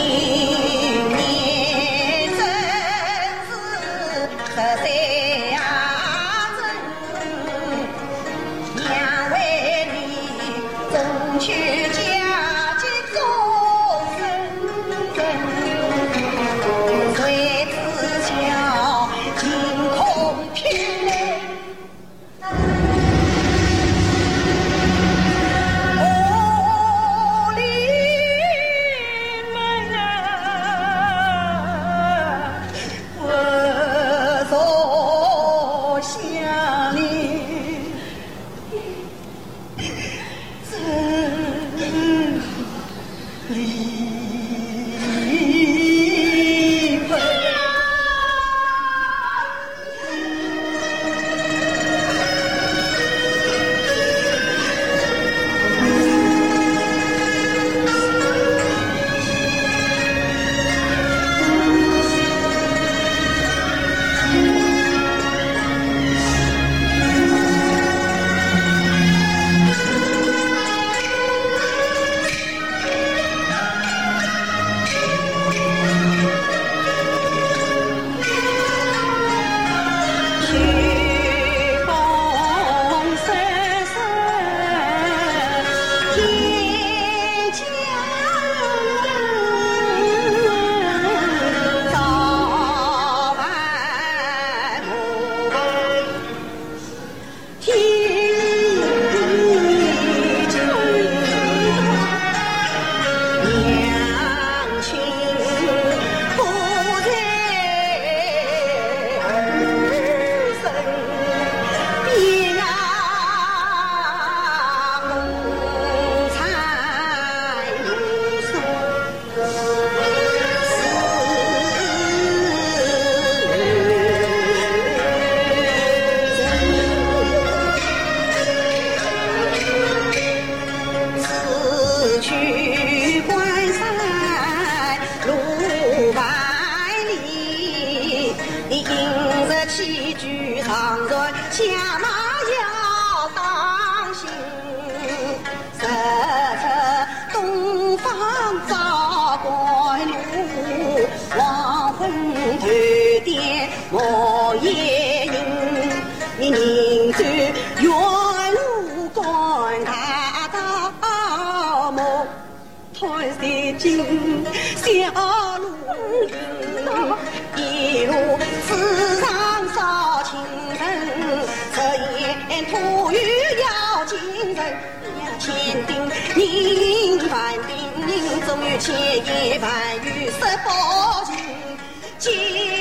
العالمين 一路云一路水上扫清晨可怜土语要谨慎千叮咛万叮咛纵有千言万语说不尽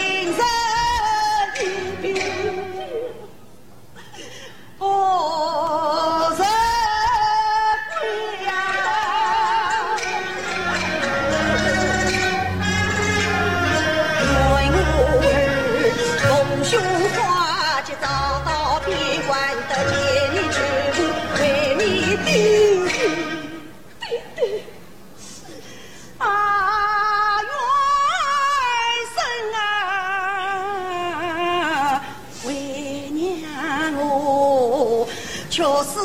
若是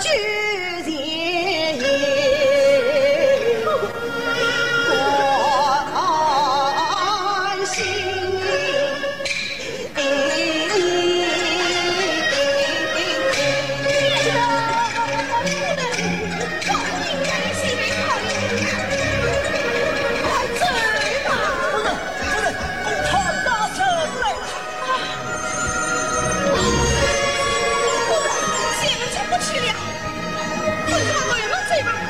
君 Hey!